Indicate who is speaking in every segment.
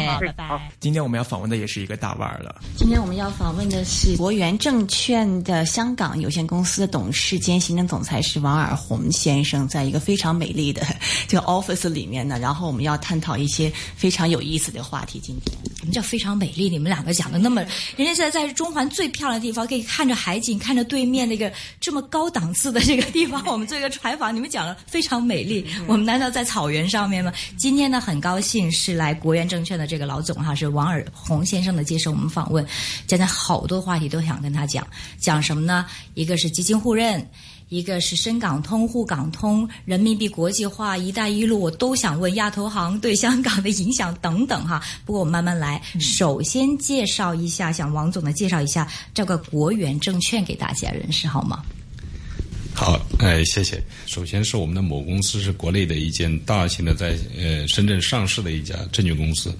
Speaker 1: 好，
Speaker 2: 拜拜。
Speaker 1: 今天我们要访问的也是一个大腕儿了。
Speaker 3: 今天我们要访问的是国元证券的香港有限公司的董事兼行政总裁是王尔红先生，在一个非常美丽的这个 office 里面呢，然后我们要探讨一些非常有意思的话题。今天
Speaker 2: 什么叫非常美丽？你们两个讲的那么，人家现在在中环最漂亮的地方，可以看着海景，看着对面那个这么高档次的这个地方，我们做一个采访，你们讲的非常美丽。我们难道在草原上面吗？今天呢，很高兴是来国元证券的这个老总哈，是王尔红先生的接受我们访问，讲讲好多话题都想跟他讲，讲什么呢？一个是基金互认。一个是深港通、沪港通、人民币国际化、一带一路，我都想问亚投行对香港的影响等等哈。不过我慢慢来，首先介绍一下，向王总呢介绍一下这个国元证券给大家认识好吗？
Speaker 4: 好，哎，谢谢。首先是我们的某公司是国内的一间大型的在呃深圳上市的一家证券公司，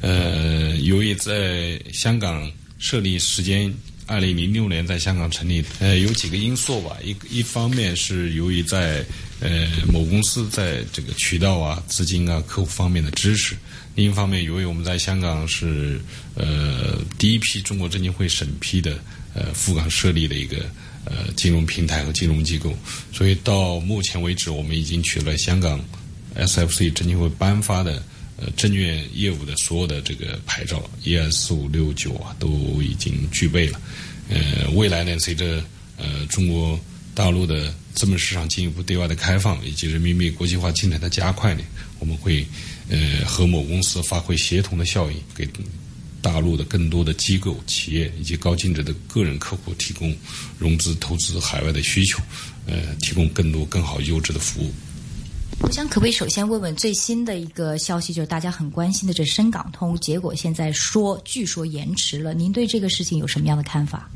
Speaker 4: 呃，由于在香港设立时间。二零零六年在香港成立，呃，有几个因素吧。一一方面是由于在呃某公司在这个渠道啊、资金啊、客户方面的支持；另一方面，由于我们在香港是呃第一批中国证监会审批的呃赴港设立的一个呃金融平台和金融机构，所以到目前为止，我们已经取得了香港 SFC 证监会颁发的。呃，证券业务的所有的这个牌照，一二四五六九啊，都已经具备了。呃，未来呢，随着呃中国大陆的资本市场进一步对外的开放，以及人民币国际化进程的加快呢，我们会呃和某公司发挥协同的效应，给大陆的更多的机构、企业以及高净值的个人客户提供融资、投资海外的需求，呃，提供更多更好优质的服务。
Speaker 2: 我想，可不可以首先问问最新的一个消息，就是大家很关心的这深港通，结果现在说据说延迟了，您对这个事情有什么样的看法？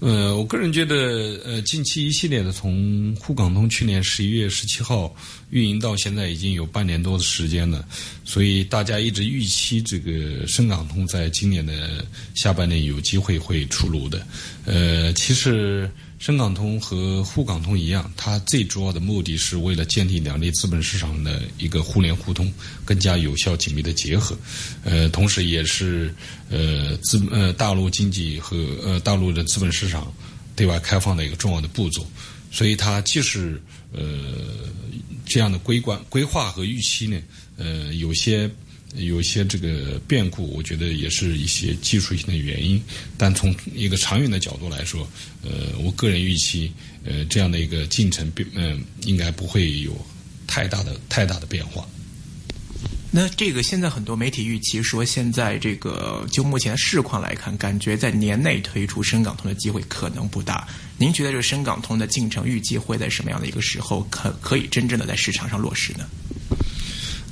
Speaker 4: 呃，我个人觉得，呃，近期一系列的从沪港通去年十一月十七号运营到现在已经有半年多的时间了，所以大家一直预期这个深港通在今年的下半年有机会会出炉的。呃，其实。深港通和沪港通一样，它最主要的目的是为了建立两地资本市场的一个互联互通、更加有效紧密的结合，呃，同时也是呃资呃大陆经济和呃大陆的资本市场对外开放的一个重要的步骤，所以它既是呃这样的规管规划和预期呢，呃有些。有些这个变故，我觉得也是一些技术性的原因。但从一个长远的角度来说，呃，我个人预期，呃，这样的一个进程变，嗯，应该不会有太大的太大的变化。
Speaker 1: 那这个现在很多媒体预期说，现在这个就目前的市况来看，感觉在年内推出深港通的机会可能不大。您觉得这个深港通的进程预计会在什么样的一个时候可可以真正的在市场上落实呢？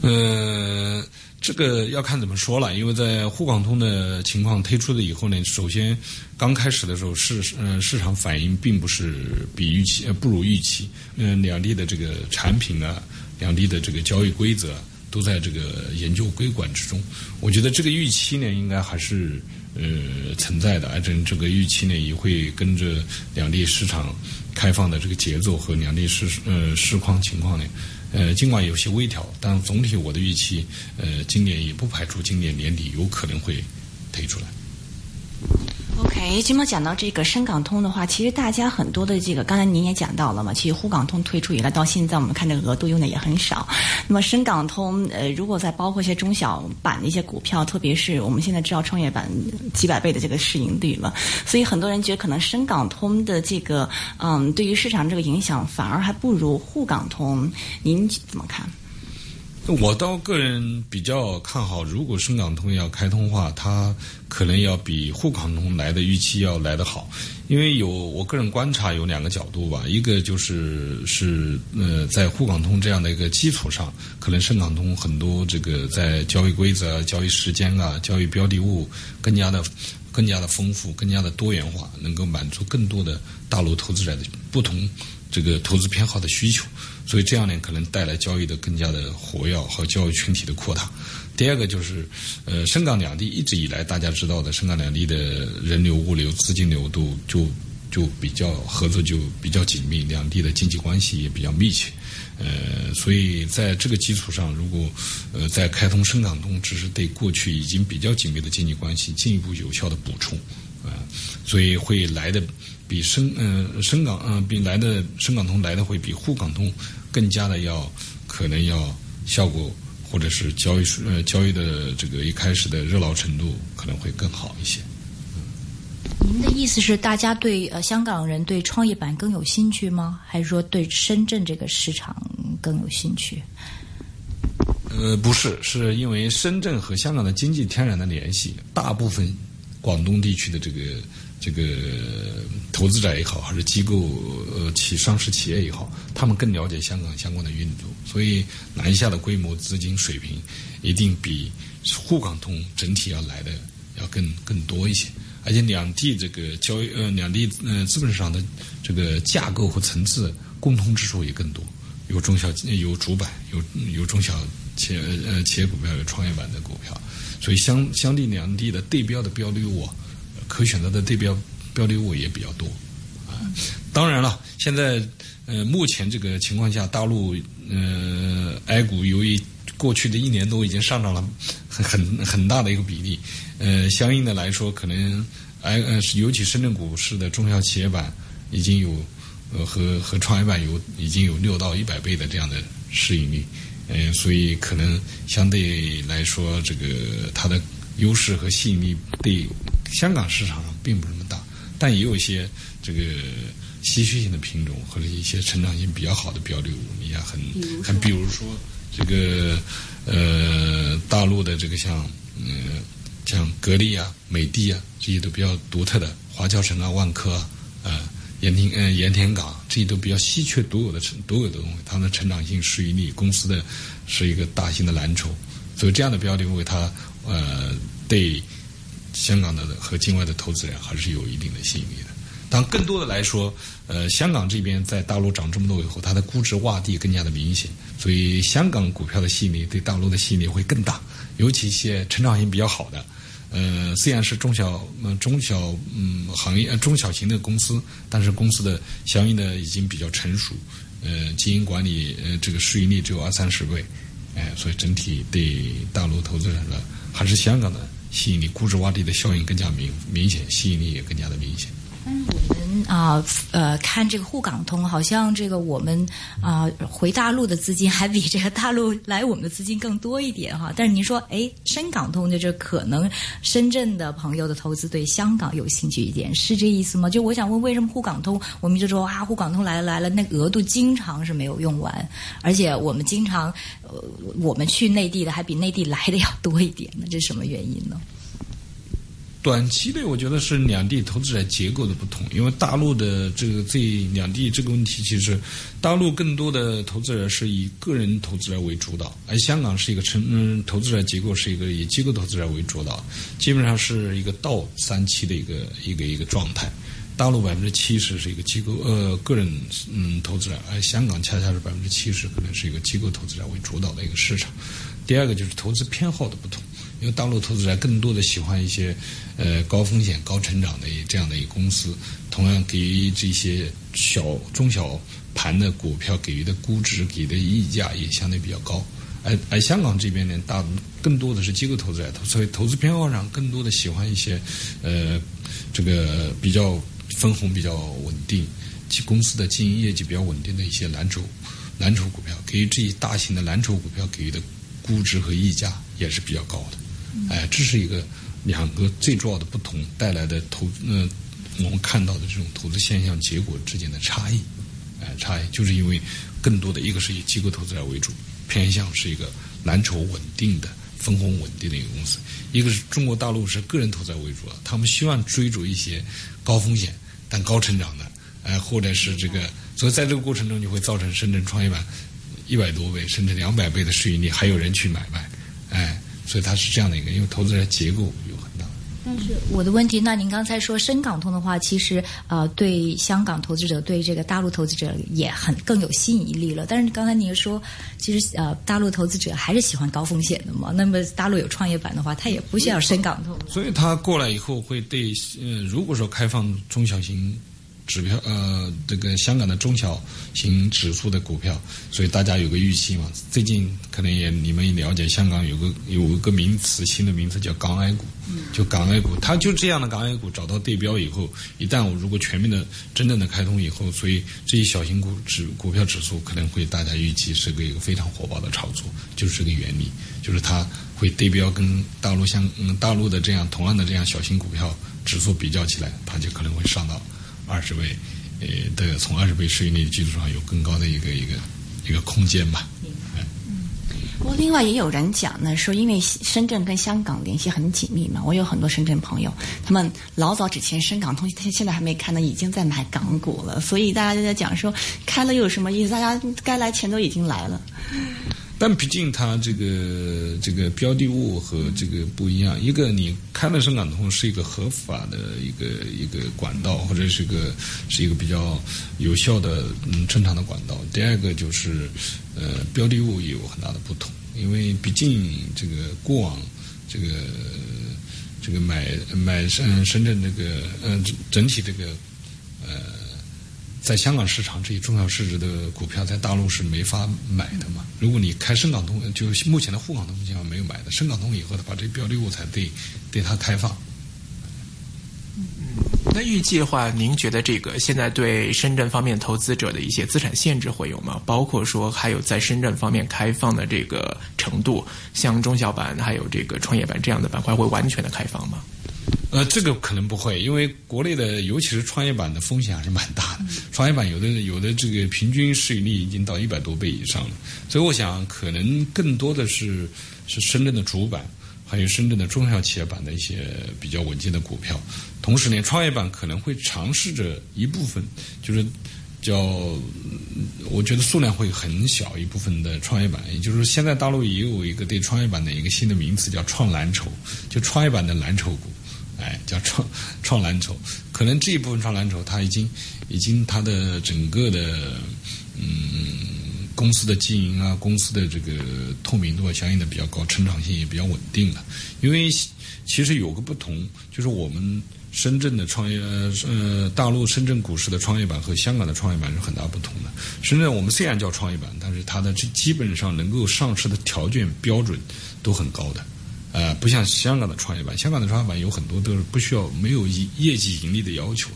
Speaker 4: 呃。这个要看怎么说了，因为在沪港通的情况推出了以后呢，首先刚开始的时候市嗯市场反应并不是比预期呃不如预期，嗯两地的这个产品啊，两地的这个交易规则都在这个研究规管之中。我觉得这个预期呢应该还是呃存在的，而且这个预期呢也会跟着两地市场开放的这个节奏和两地市呃市况情况呢。呃，尽管有些微调，但总体我的预期，呃，今年也不排除今年年底有可能会推出来。
Speaker 3: OK，今天讲到这个深港通的话，其实大家很多的这个，刚才您也讲到了嘛，其实沪港通推出以来到现在，我们看这个额度用的也很少。那么深港通，呃，如果再包括一些中小板的一些股票，特别是我们现在知道创业板几百倍的这个市盈率了，所以很多人觉得可能深港通的这个，嗯，对于市场这个影响反而还不如沪港通，您怎么看？
Speaker 4: 我倒个人比较看好，如果深港通要开通话，它可能要比沪港通来的预期要来得好，因为有我个人观察有两个角度吧，一个就是是呃在沪港通这样的一个基础上，可能深港通很多这个在交易规则、交易时间啊、交易标的物更加的更加的丰富、更加的多元化，能够满足更多的大陆投资者的不同这个投资偏好的需求。所以这样呢，可能带来交易的更加的活跃和交易群体的扩大。第二个就是，呃，深港两地一直以来大家知道的，深港两地的人流、物流、资金流都就就比较合作就比较紧密，两地的经济关系也比较密切。呃，所以在这个基础上，如果呃在开通深港通，只是对过去已经比较紧密的经济关系进一步有效的补充，啊，所以会来的比深嗯深港嗯比来的深港通来的会比沪港通更加的要可能要效果或者是交易呃交易的这个一开始的热闹程度可能会更好一些。
Speaker 2: 您的意思是，大家对呃香港人对创业板更有兴趣吗？还是说对深圳这个市场更有兴趣？
Speaker 4: 呃，不是，是因为深圳和香港的经济天然的联系，大部分广东地区的这个这个投资者也好，还是机构呃企上市企业也好，他们更了解香港相关的运作，所以南下的规模、资金水平一定比沪港通整体要来的要更更多一些。而且两地这个交易呃，两地呃资本市场的这个架构和层次共通之处也更多，有中小有主板，有有中小企业呃企业股票，有创业板的股票，所以相相对两地的对标的标的物，啊可选择的对标标的物也比较多啊。当然了，现在呃目前这个情况下，大陆呃 A 股由于过去的一年多已经上涨了很很很大的一个比例。呃，相应的来说，可能，哎呃，尤其深圳股市的中小企业板已经有，呃，和和创业板有已经有六到一百倍的这样的市盈率，嗯，所以可能相对来说，这个它的优势和吸引力对香港市场上并不是那么大，但也有一些这个稀缺性的品种或者一些成长性比较好的标的物，你也很很，比如说这个呃，大陆的这个像嗯。像格力啊、美的啊这些都比较独特的，华侨城啊、万科啊、呃盐田呃盐田港这些都比较稀缺独有的成独有的东西，它们的成长性、市盈率、公司的是一个大型的蓝筹，所以这样的标的物它呃对香港的和境外的投资人还是有一定的吸引力的。当更多的来说，呃，香港这边在大陆涨这么多以后，它的估值洼地更加的明显，所以香港股票的吸引力对大陆的吸引力会更大，尤其一些成长性比较好的。呃，虽然是中小嗯中小嗯行业中小型的公司，但是公司的相应的已经比较成熟，呃，经营管理呃这个市盈率只有二三十倍，哎，所以整体对大陆投资者的还是香港的吸引力，估值洼地的效应更加明明显，吸引力也更加的明显。
Speaker 2: 啊，呃，看这个沪港通，好像这个我们啊回大陆的资金还比这个大陆来我们的资金更多一点哈。但是您说，哎，深港通就是可能深圳的朋友的投资对香港有兴趣一点，是这意思吗？就我想问，为什么沪港通我们就说啊，沪港通来了来了，那额度经常是没有用完，而且我们经常呃我们去内地的还比内地来的要多一点呢？这是什么原因呢？
Speaker 4: 短期内，我觉得是两地投资者结构的不同，因为大陆的这个这两地这个问题，其实大陆更多的投资者是以个人投资者为主导，而香港是一个成嗯投资者结构是一个以机构投资者为主导，基本上是一个倒三期的一个一个一个状态。大陆百分之七十是一个机构呃个人嗯投资者，而香港恰恰是百分之七十可能是一个机构投资者为主导的一个市场。第二个就是投资偏好的不同。因为大陆投资者更多的喜欢一些，呃，高风险、高成长的这样的一个公司，同样给予这些小中小盘的股票给予的估值、给的溢价也相对比较高。而而香港这边呢，大更多的是机构投资者，所以投资偏好上更多的喜欢一些，呃，这个比较分红比较稳定，其公司的经营业绩比较稳定的一些蓝筹蓝筹股票，给予这一大型的蓝筹股票给予的估值和溢价也是比较高的。哎，这是一个两个最重要的不同带来的投，呃，我们看到的这种投资现象结果之间的差异，哎，差异就是因为更多的一个是以机构投资者为主，偏向是一个蓝筹稳定的、分红稳定的一个公司；一个是中国大陆是个人投资者为主啊，他们希望追逐一些高风险但高成长的，哎，或者是这个，所以在这个过程中就会造成深圳创业板一百多倍甚至两百倍的市盈率，还有人去买卖，所以它是这样的一个，因为投资者结构有很大。
Speaker 2: 但是我的问题，那您刚才说深港通的话，其实呃对香港投资者、对这个大陆投资者也很更有吸引力了。但是刚才您说，其实呃大陆投资者还是喜欢高风险的嘛？那么大陆有创业板的话，他也不需要深港通。
Speaker 4: 所以他过来以后会对呃，如果说开放中小型指标呃这个香港的中小型指数的股票，所以大家有个预期嘛。最近可能也你们也了解，香港有个有一个名词，新的名词叫港 A 股，就港 A 股，它就这样的港 A 股找到对标以后，一旦我如果全面的真正的开通以后，所以这些小型股指股票指数可能会大家预期是个一个非常火爆的炒作，就是这个原理，就是它会对标跟大陆像嗯大陆的这样同样的这样小型股票指数比较起来，它就可能会上到。二十倍，呃的从二十倍市盈率的基础上有更高的一个一个一个空间吧。
Speaker 3: 不过，另外也有人讲呢，说因为深圳跟香港联系很紧密嘛，我有很多深圳朋友，他们老早之前深港通，他现在还没开呢，已经在买港股了。所以大家就在讲说，开了又有什么意思？大家该来钱都已经来了。
Speaker 4: 但毕竟它这个这个标的物和这个不一样，一个你开了深港通是一个合法的一个一个管道，或者是一个是一个比较有效的嗯正常的管道。第二个就是呃标的物也有很大的不同，因为毕竟这个过往这个这个买买深深圳这个嗯整体这个。在香港市场这些重要市值的股票，在大陆是没法买的嘛？如果你开深港通，就目前的沪港通目前没有买的，深港通以后，他把这标的物才对对它开放。
Speaker 1: 那预计的话，您觉得这个现在对深圳方面投资者的一些资产限制会有吗？包括说还有在深圳方面开放的这个程度，像中小板还有这个创业板这样的板块会完全的开放吗？
Speaker 4: 呃，这个可能不会，因为国内的尤其是创业板的风险还是蛮大的。创业板有的有的这个平均市盈率已经到一百多倍以上了，所以我想可能更多的是是深圳的主板，还有深圳的中小企业板的一些比较稳健的股票。同时呢，创业板可能会尝试着一部分，就是叫我觉得数量会很小一部分的创业板，也就是现在大陆也有一个对创业板的一个新的名词叫“创蓝筹”，就创业板的蓝筹股。哎，叫创创蓝筹，可能这一部分创蓝筹，它已经已经它的整个的嗯公司的经营啊，公司的这个透明度啊，相应的比较高，成长性也比较稳定了。因为其实有个不同，就是我们深圳的创业呃大陆深圳股市的创业板和香港的创业板是很大不同的。深圳我们虽然叫创业板，但是它的这基本上能够上市的条件标准都很高的。呃，不像香港的创业板，香港的创业板有很多都是不需要没有业绩盈利的要求，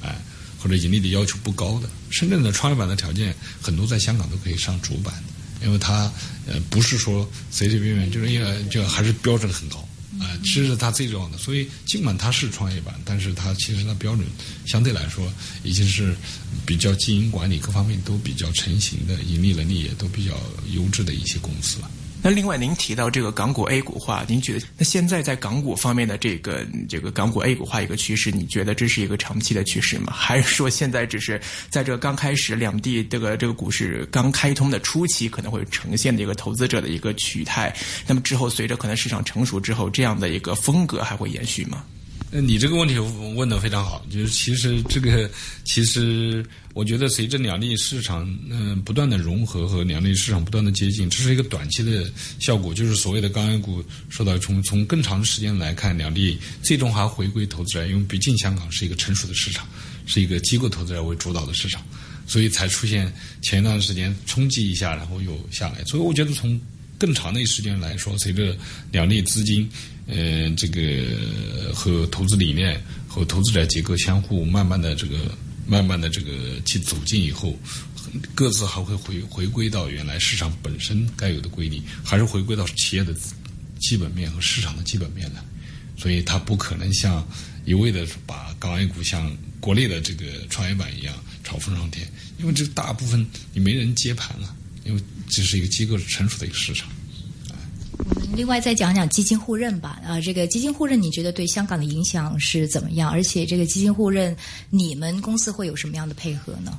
Speaker 4: 哎，或者盈利的要求不高的。深圳的创业板的条件很多，在香港都可以上主板，因为它呃不是说随随便便，就是因为就还是标准很高啊，其实是它最重要的。所以尽管它是创业板，但是它其实它标准相对来说已经是比较经营管理各方面都比较成型的，盈利能力也都比较优质的一些公司了。
Speaker 1: 那另外，您提到这个港股 A 股化，您觉得那现在在港股方面的这个这个港股 A 股化一个趋势，你觉得这是一个长期的趋势吗？还是说现在只是在这刚开始两地这个这个股市刚开通的初期，可能会呈现的一个投资者的一个取态？那么之后随着可能市场成熟之后，这样的一个风格还会延续吗？
Speaker 4: 那你这个问题问的非常好，就是其实这个其实我觉得随着两地市场嗯不断的融合和两地市场不断的接近，这是一个短期的效果，就是所谓的钢 A 股受到从从更长的时间来看，两地最终还回归投资者，因为毕竟香港是一个成熟的市场，是一个机构投资者为主导的市场，所以才出现前一段时间冲击一下，然后又下来。所以我觉得从更长的时间来说，随着两地资金。嗯，这个和投资理念和投资者结构相互慢慢的这个慢慢的这个去走近以后，各自还会回回归到原来市场本身该有的规律，还是回归到企业的基本面和市场的基本面来。所以它不可能像一味的把港 A 股像国内的这个创业板一样炒风上天，因为这大部分你没人接盘啊，因为这是一个机构成熟的一个市场。
Speaker 2: 我们另外再讲讲基金互认吧。啊，这个基金互认，你觉得对香港的影响是怎么样？而且这个基金互认，你们公司会有什么样的配合呢？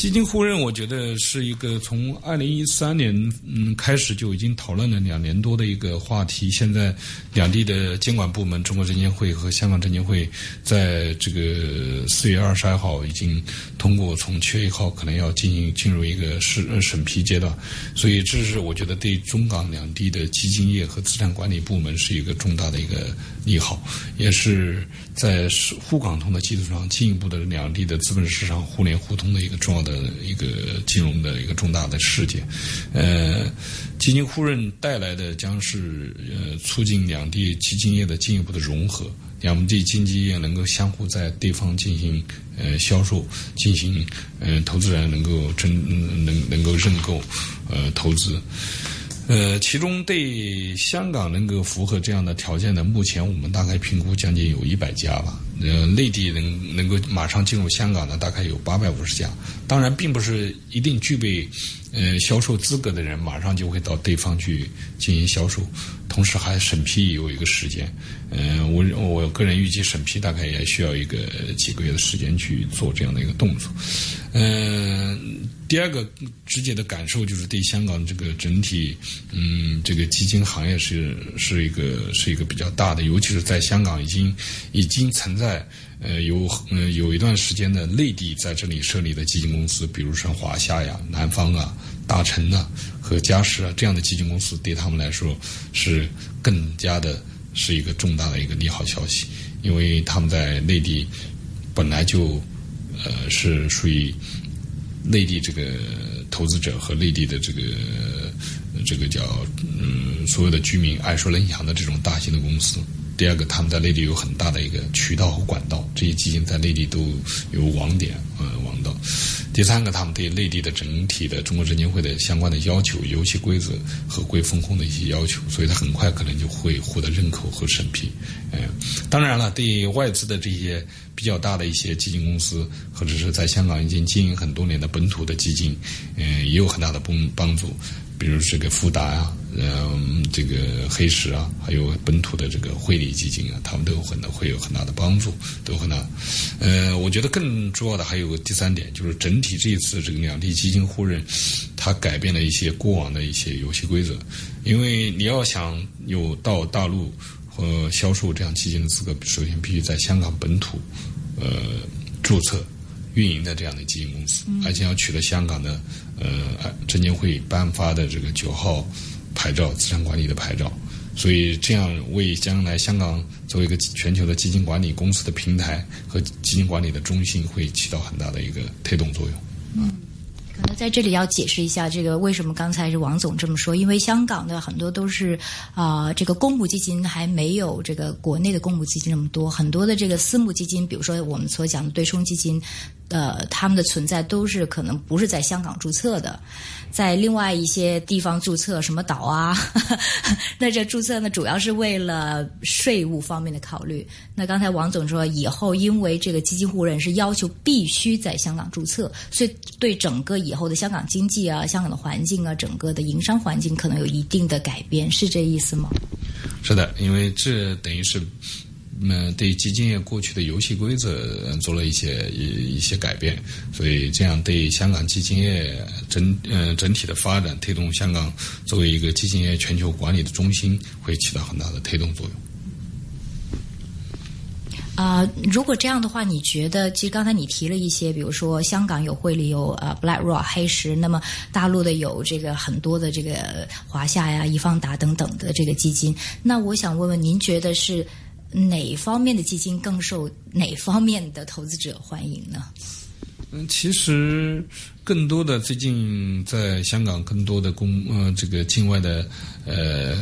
Speaker 4: 基金互认，我觉得是一个从二零一三年嗯开始就已经讨论了两年多的一个话题。现在两地的监管部门，中国证监会和香港证监会，在这个四月二十二号已经通过，从七月一号可能要进行进入一个审审批阶段。所以，这是我觉得对中港两地的基金业和资产管理部门是一个重大的一个利好，也是在沪港通的基础上进一步的两地的资本市场互联互通的一个重要的。呃一个金融的一个重大的事件，呃，基金互认带来的将是呃促进两地基金业的进一步的融合，两地经济业能够相互在对方进行呃销售，进行呃投资人能够真能能够认购呃投资。呃，其中对香港能够符合这样的条件的，目前我们大概评估将近有一百家吧。呃，内地能能够马上进入香港的，大概有八百五十家。当然，并不是一定具备呃销售资格的人，马上就会到对方去进行销售。同时，还审批有一个时间。嗯，我我个人预计审批大概也需要一个几个月的时间去做这样的一个动作。嗯。第二个直接的感受就是对香港这个整体，嗯，这个基金行业是是一个是一个比较大的，尤其是在香港已经已经存在呃有嗯有一段时间的内地在这里设立的基金公司，比如说华夏呀、南方啊、大成啊和嘉实啊这样的基金公司，对他们来说是更加的是一个重大的一个利好消息，因为他们在内地本来就呃是属于。内地这个投资者和内地的这个这个叫嗯所有的居民耳熟能详的这种大型的公司。第二个，他们在内地有很大的一个渠道和管道，这些基金在内地都有网点呃网道。第三个，他们对内地的整体的中国证监会的相关的要求、游戏规则、合规风控的一些要求，所以它很快可能就会获得认可和审批。嗯，当然了，对外资的这些比较大的一些基金公司，或者是在香港已经经营很多年的本土的基金，嗯，也有很大的帮帮助。比如这个富达啊，嗯，这个黑石啊，还有本土的这个汇理基金啊，他们都有很会有很大的帮助，都很大。呃，我觉得更重要的还有个第三点，就是整体这一次这个两地基金互认，它改变了一些过往的一些游戏规则。因为你要想有到大陆和销售这样基金的资格，首先必须在香港本土呃注册。运营的这样的基金公司，而且要取得香港的呃证监会颁发的这个九号牌照，资产管理的牌照，所以这样为将来香港作为一个全球的基金管理公司的平台和基金管理的中心，会起到很大的一个推动作用。
Speaker 2: 嗯。可能在这里要解释一下，这个为什么刚才是王总这么说？因为香港的很多都是啊，这个公募基金还没有这个国内的公募基金那么多，很多的这个私募基金，比如说我们所讲的对冲基金，呃，他们的存在都是可能不是在香港注册的。在另外一些地方注册什么岛啊？那这注册呢，主要是为了税务方面的考虑。那刚才王总说，以后因为这个基金互认是要求必须在香港注册，所以对整个以后的香港经济啊、香港的环境啊、整个的营商环境可能有一定的改变，是这意思吗？
Speaker 4: 是的，因为这等于是。那么对基金业过去的游戏规则做了一些一一些改变，所以这样对香港基金业整呃整体的发展，推动香港作为一个基金业全球管理的中心，会起到很大的推动作用。
Speaker 2: 啊，如果这样的话，你觉得其实刚才你提了一些，比如说香港有汇理有呃 BlackRock 黑石，那么大陆的有这个很多的这个华夏呀、易方达等等的这个基金，那我想问问您觉得是？哪方面的基金更受哪方面的投资者欢迎呢？
Speaker 4: 嗯，其实更多的最近在香港，更多的公呃这个境外的呃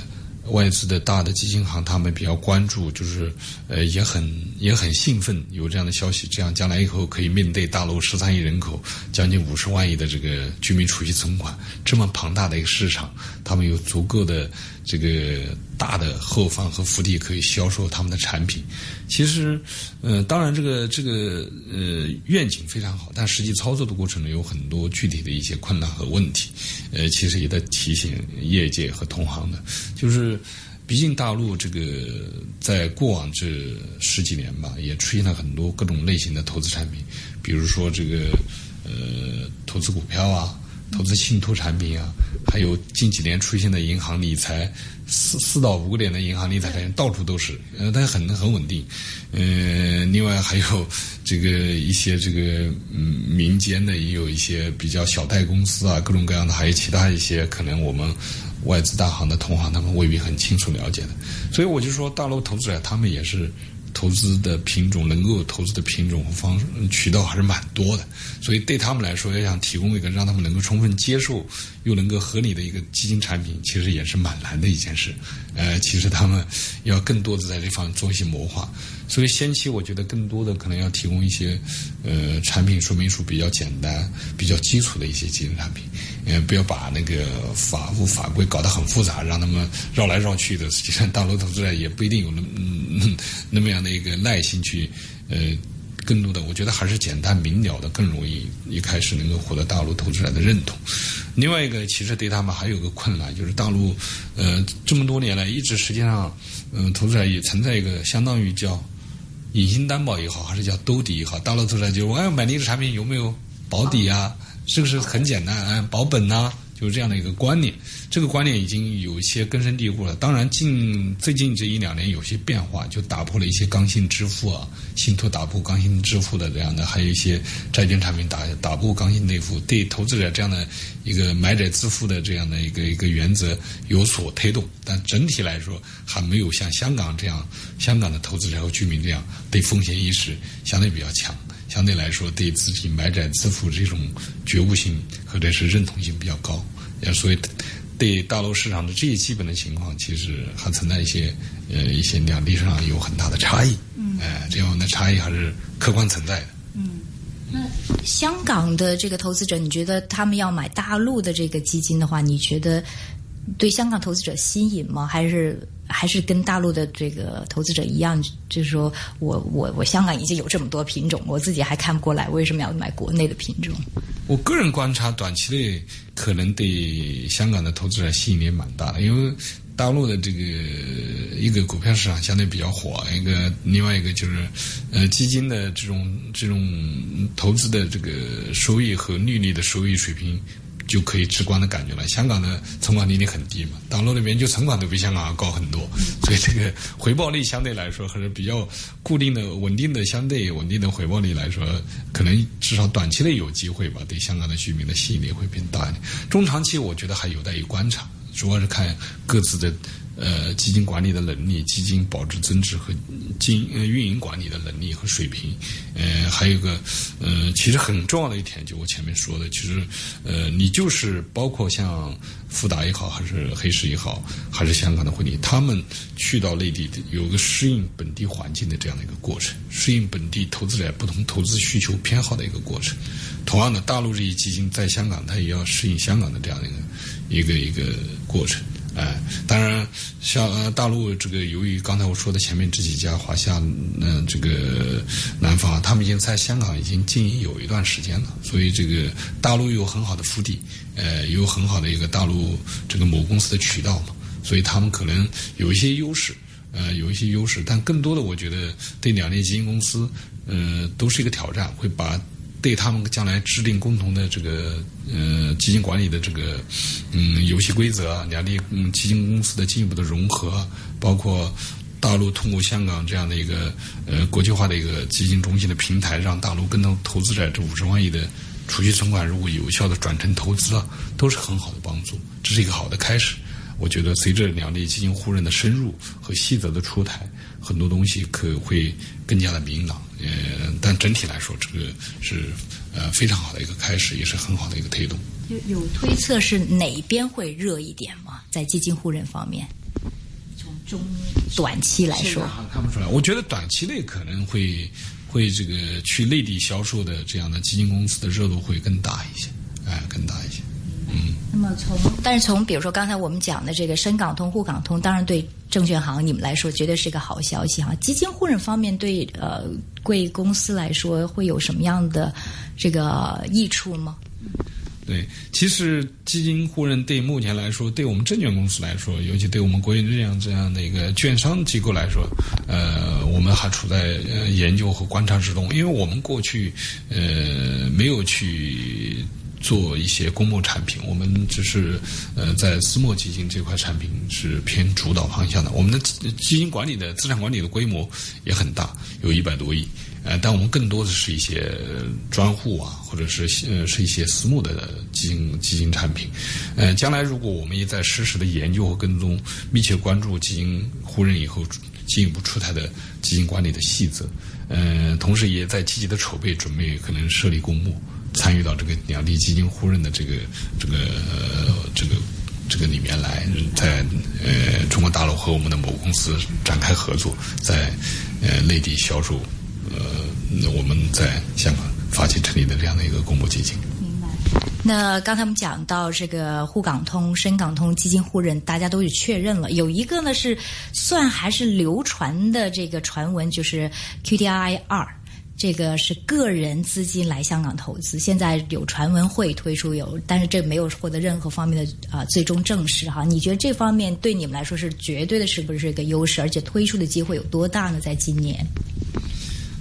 Speaker 4: 外资的大的基金行，他们比较关注，就是呃也很也很兴奋有这样的消息，这样将来以后可以面对大陆十三亿人口、将近五十万亿的这个居民储蓄存款这么庞大的一个市场，他们有足够的。这个大的后方和福地可以销售他们的产品，其实，呃，当然这个这个呃愿景非常好，但实际操作的过程呢有很多具体的一些困难和问题，呃，其实也在提醒业界和同行的，就是，毕竟大陆这个在过往这十几年吧，也出现了很多各种类型的投资产品，比如说这个。呃投资股票啊。投资信托产品啊，还有近几年出现的银行理财，四四到五个点的银行理财，到处都是，呃，但是很很稳定，呃，另外还有这个一些这个嗯民间的也有一些比较小贷公司啊，各种各样的，还有其他一些可能我们外资大行的同行他们未必很清楚了解的，所以我就说大陆投资者他们也是。投资的品种能够投资的品种和方渠道还是蛮多的，所以对他们来说，要想提供一个让他们能够充分接受又能够合理的一个基金产品，其实也是蛮难的一件事。呃，其实他们要更多的在这方面做一些谋划。所以先期我觉得更多的可能要提供一些呃产品说明书比较简单、比较基础的一些基金产品，呃，不要把那个法务法规搞得很复杂，让他们绕来绕去的。实际上，大陆投资者也不一定有那嗯那么样的一个耐心去呃，更多的我觉得还是简单明了的更容易一开始能够获得大陆投资者的认同。另外一个，其实对他们还有个困难，就是大陆呃这么多年来一直实际上嗯投资者也存在一个相当于叫。隐形担保也好，还是叫兜底也好，大陆投资者就是我要买你的产品有没有保底啊？是不是很简单？啊，保本呐？就是这样的一个观念，这个观念已经有一些根深蒂固了。当然，近最近这一两年有些变化，就打破了一些刚性支付啊，信托打破刚性支付的这样的，还有一些债券产品打打破刚性内付，对投资者这样的一个买者自负的这样的一个一个原则有所推动。但整体来说，还没有像香港这样，香港的投资者和居民这样对风险意识相对比较强。相对来说，对自己买债自负这种觉悟性或者是认同性比较高，也所以对大陆市场的这些基本的情况，其实还存在一些呃一些两地上有很大的差异。嗯，哎，这样的差异还是客观存在的。
Speaker 2: 嗯，那香港的这个投资者，你觉得他们要买大陆的这个基金的话，你觉得对香港投资者吸引吗？还是？还是跟大陆的这个投资者一样，就是说我我我香港已经有这么多品种，我自己还看不过来，为什么要买国内的品种？
Speaker 4: 我个人观察，短期内可能对香港的投资者吸引力蛮大的，因为大陆的这个一个股票市场相对比较火，一个另外一个就是呃基金的这种这种投资的这个收益和利率的收益水平。就可以直观的感觉了。香港的存款利率很低嘛，大陆那边就存款都比香港要高很多，所以这个回报率相对来说还是比较固定的、稳定的、相对稳定的回报率来说，可能至少短期内有机会吧，对香港的居民的吸引力会变大一点。中长期我觉得还有待于观察，主要是看各自的。呃，基金管理的能力、基金保值增值和经呃运营管理的能力和水平，呃，还有个呃，其实很重要的一点，就我前面说的，其实呃，你就是包括像富达也好，还是黑石也好，还是香港的汇理，他们去到内地有个适应本地环境的这样的一个过程，适应本地投资者不同投资需求偏好的一个过程。同样的，大陆这些基金在香港，它也要适应香港的这样的一个一个一个过程。哎，当然，像呃大陆这个，由于刚才我说的前面这几家华夏，嗯，这个南方，他们已经在香港已经经营有一段时间了，所以这个大陆有很好的腹地，呃，有很好的一个大陆这个某公司的渠道嘛，所以他们可能有一些优势，呃，有一些优势，但更多的我觉得对两类基金公司，呃，都是一个挑战，会把。对他们将来制定共同的这个呃基金管理的这个嗯游戏规则，两地嗯基金公司的进一步的融合，包括大陆通过香港这样的一个呃国际化的一个基金中心的平台，让大陆更多投资者这五十万亿的储蓄存款如果有效的转成投资啊，都是很好的帮助，这是一个好的开始。我觉得随着两地基金互认的深入和细则的出台，很多东西可会更加的明朗。呃，但整体来说，这个是呃非常好的一个开始，也是很好的一个推动。
Speaker 2: 有有推测是哪边会热一点吗？在基金互认方面，从中短期来说，
Speaker 4: 看不出来。我觉得短期内可能会会这个去内地销售的这样的基金公司的热度会更大一些，哎，更大一些。
Speaker 2: 那么从但是从比如说刚才我们讲的这个深港通、沪港通，当然对证券行你们来说绝对是一个好消息哈。基金互认方面对呃贵公司来说会有什么样的这个益处吗？
Speaker 4: 对，其实基金互认对目前来说，对我们证券公司来说，尤其对我们国营这样这样的一个券商机构来说，呃，我们还处在呃研究和观察之中，因为我们过去呃没有去。做一些公募产品，我们只是呃在私募基金这块产品是偏主导方向的。我们的基金管理的资产管理的规模也很大，有一百多亿。呃，但我们更多的是一些专户啊，或者是呃是一些私募的基金基金产品。呃，将来如果我们也在实时的研究和跟踪，密切关注基金互认以后进一步出台的基金管理的细则，呃，同时也在积极的筹备准备可能设立公募。参与到这个两地基金互认的这个这个这个这个里面来，在呃中国大陆和我们的某公司展开合作，在呃内地销售呃我们在香港发起成立的这样的一个公募基金。
Speaker 2: 明白。那刚才我们讲到这个沪港通、深港通基金互认，大家都是确认了。有一个呢是算还是流传的这个传闻，就是 QDII 二。这个是个人资金来香港投资，现在有传闻会推出有，但是这没有获得任何方面的啊最终证实哈。你觉得这方面对你们来说是绝对的，是不是一个优势？而且推出的机会有多大呢？在今年？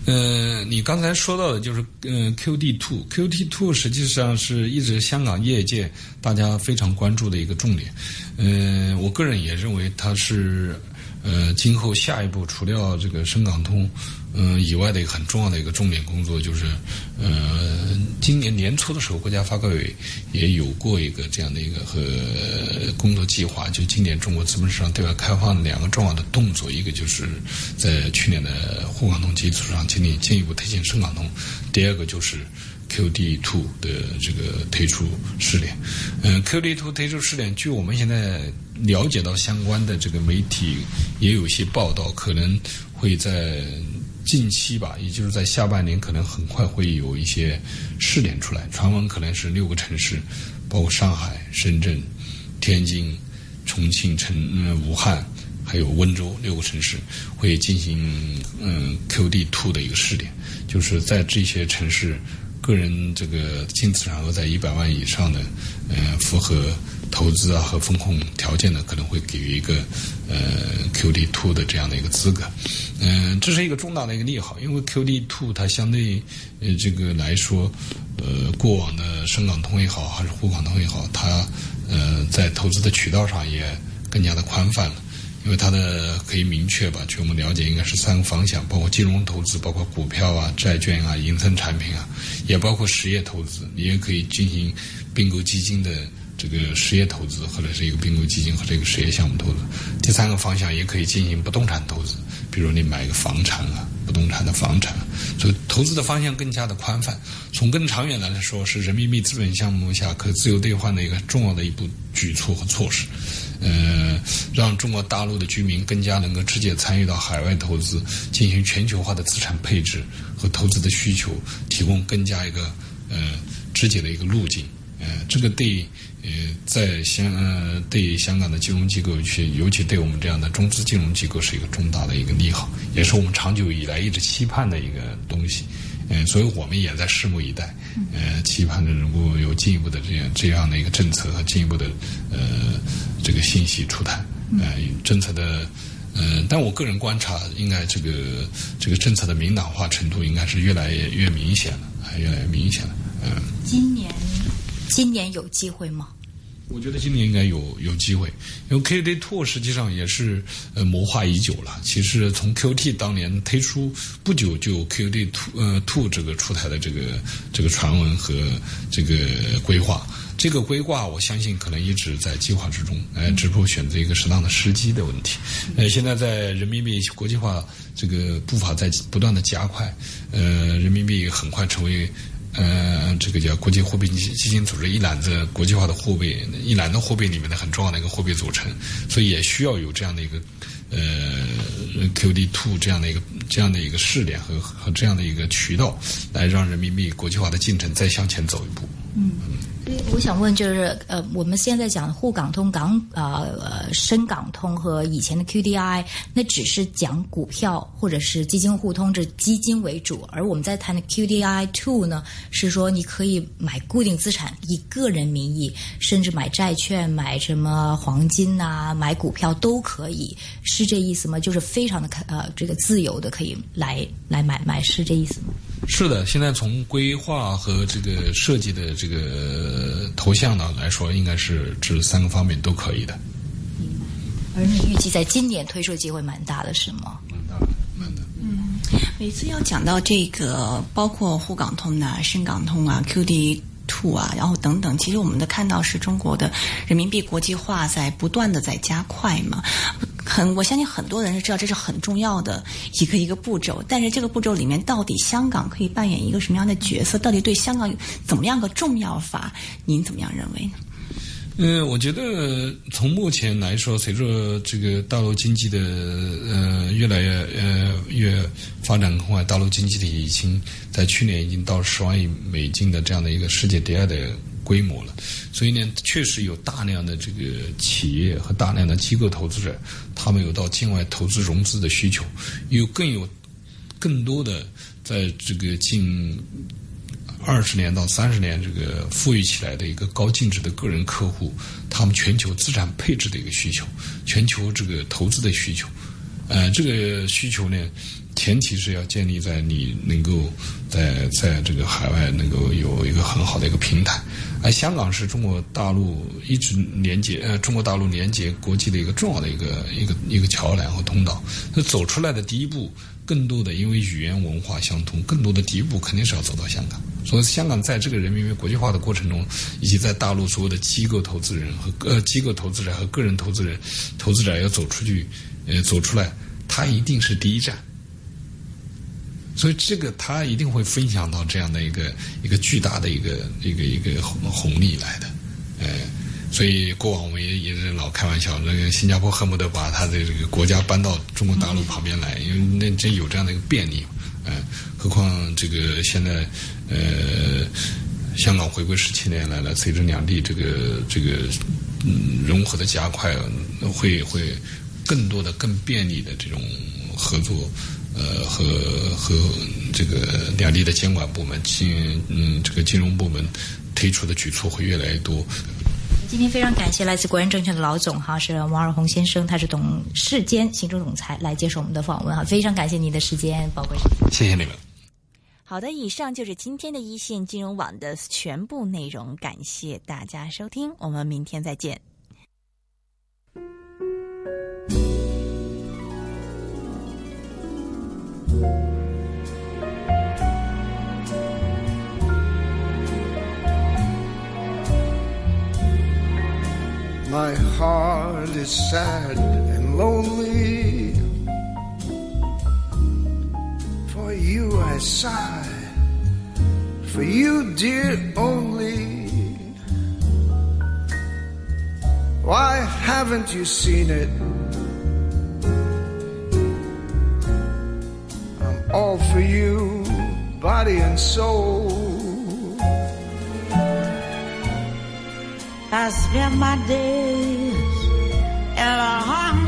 Speaker 4: 呃，你刚才说到的就是嗯 QD Two，QD Two 实际上是一直香港业界大家非常关注的一个重点。嗯，我个人也认为它是呃今后下一步除掉这个深港通。嗯，以外的一个很重要的一个重点工作就是，呃，今年年初的时候，国家发改委也有过一个这样的一个和工作计划，就今年中国资本市场对外开放的两个重要的动作，一个就是在去年的沪港通基础上进行进一步推进深港通，第二个就是 QD Two 的这个推出试点。嗯，QD Two 推出试点，据我们现在了解到相关的这个媒体也有一些报道，可能会在。近期吧，也就是在下半年，可能很快会有一些试点出来。传闻可能是六个城市，包括上海、深圳、天津、重庆、成武汉，还有温州六个城市会进行嗯 QD Two 的一个试点，就是在这些城市，个人这个净资产额在一百万以上的，呃，符合。投资啊和风控条件的，可能会给予一个呃 QD Two 的这样的一个资格，嗯，这是一个重大的一个利好，因为 QD Two 它相对呃这个来说，呃过往的深港通也好，还是沪港通也好，它呃在投资的渠道上也更加的宽泛了，因为它的可以明确吧，据我们了解，应该是三个方向，包括金融投资，包括股票啊、债券啊、银森产品啊，也包括实业投资，你也可以进行并购基金的。这个实业投资，或者是一个并购基金和这个实业项目投资。第三个方向也可以进行不动产投资，比如你买一个房产啊，不动产的房产。所以投资的方向更加的宽泛。从更长远来说，是人民币资本项目下可自由兑换的一个重要的一步举措和措施。呃，让中国大陆的居民更加能够直接参与到海外投资，进行全球化的资产配置和投资的需求，提供更加一个呃直接的一个路径。呃，这个对。呃，在香呃，对香港的金融机构去，尤其对我们这样的中资金融机构，是一个重大的一个利好，也是我们长久以来一直期盼的一个东西。嗯，所以我们也在拭目以待，呃，期盼着能够有进一步的这样这样的一个政策和进一步的呃这个信息出台。呃，政策的嗯，但我个人观察，应该这个这个政策的明朗化程度应该是越来越越明显了，还越来越明显了。嗯，
Speaker 2: 今年。今年有机会吗？
Speaker 4: 我觉得今年应该有有机会，因为 QD Two 实际上也是呃谋划已久了。其实从 QT 当年推出不久，就 QD Two 呃 Two 这个出台的这个这个传闻和这个规划，这个规划我相信可能一直在计划之中，呃，只不过选择一个适当的时机的问题。呃，现在在人民币国际化这个步伐在不断的加快，呃，人民币很快成为。呃，这个叫国际货币基基金组织一揽子国际化的货币，一揽子货币里面的很重要的一个货币组成，所以也需要有这样的一个呃 QD Two 这样的一个这样的一个试点和和这样的一个渠道，来让人民币国际化的进程再向前走一步。
Speaker 2: 嗯，我想问，就是呃，我们现在讲沪港通、港呃深港通和以前的 QDI，那只是讲股票或者是基金互通，这基金为主；而我们在谈的 QDI Two 呢，是说你可以买固定资产，以个人名义，甚至买债券、买什么黄金呐、买股票都可以，是这意思吗？就是非常的呃这个自由的可以来来买卖，是这意思吗？
Speaker 4: 是的，现在从规划和这个设计的这个头像呢来说，应该是这三个方面都可以的。
Speaker 2: 而你预计在今年推出的机会蛮大的，是吗？
Speaker 4: 蛮大的，蛮大。
Speaker 3: 嗯，每次要讲到这个，包括沪港通啊、深港通啊、QD Two 啊，然后等等，其实我们的看到是中国的人民币国际化在不断的在加快嘛。很，我相信很多人是知道这是很重要的一个一个步骤，但是这个步骤里面到底香港可以扮演一个什么样的角色？到底对香港怎么样个重要法？您怎么样认为呢？
Speaker 4: 嗯，我觉得从目前来说，随着这个大陆经济的呃越来越呃越发展很快，大陆经济体已经在去年已经到十万亿美金的这样的一个世界第二的规模了，所以呢，确实有大量的这个企业和大量的机构投资者，他们有到境外投资融资的需求，有更有更多的在这个近。二十年到三十年，这个富裕起来的一个高净值的个人客户，他们全球资产配置的一个需求，全球这个投资的需求，呃，这个需求呢，前提是要建立在你能够在在这个海外能够有一个很好的一个平台，而香港是中国大陆一直连接呃中国大陆连接国际的一个重要的一个一个一个桥梁和通道，那走出来的第一步。更多的，因为语言文化相通，更多的第一步肯定是要走到香港。所以，香港在这个人民币国际化的过程中，以及在大陆所有的机构投资人和呃机构投资者和个人投资人、投资者要走出去，呃，走出来，它一定是第一站。所以，这个它一定会分享到这样的一个一个巨大的一个一个一个红红利来的，呃。所以过往我们也也是老开玩笑，那个新加坡恨不得把他的这个国家搬到中国大陆旁边来，因为那真有这样的一个便利，嗯，何况这个现在，呃，香港回归十七年来了，随着两地这个这个嗯融合的加快，会会更多的更便利的这种合作，呃和和这个两地的监管部门金嗯这个金融部门推出的举措会越来越多。
Speaker 2: 今天非常感谢来自国人证券的老总哈，是王尔红先生，他是董事兼行政总裁来接受我们的访问哈，非常感谢您的时间，宝贵。
Speaker 4: 谢谢你们。
Speaker 3: 好的，以上就是今天的一线金融网的全部内容，感谢大家收听，我们明天再见。
Speaker 5: My heart is sad and lonely. You I sigh, for you, dear, only. Why haven't you seen it? I'm all for you, body and soul. I spend my days in a hungry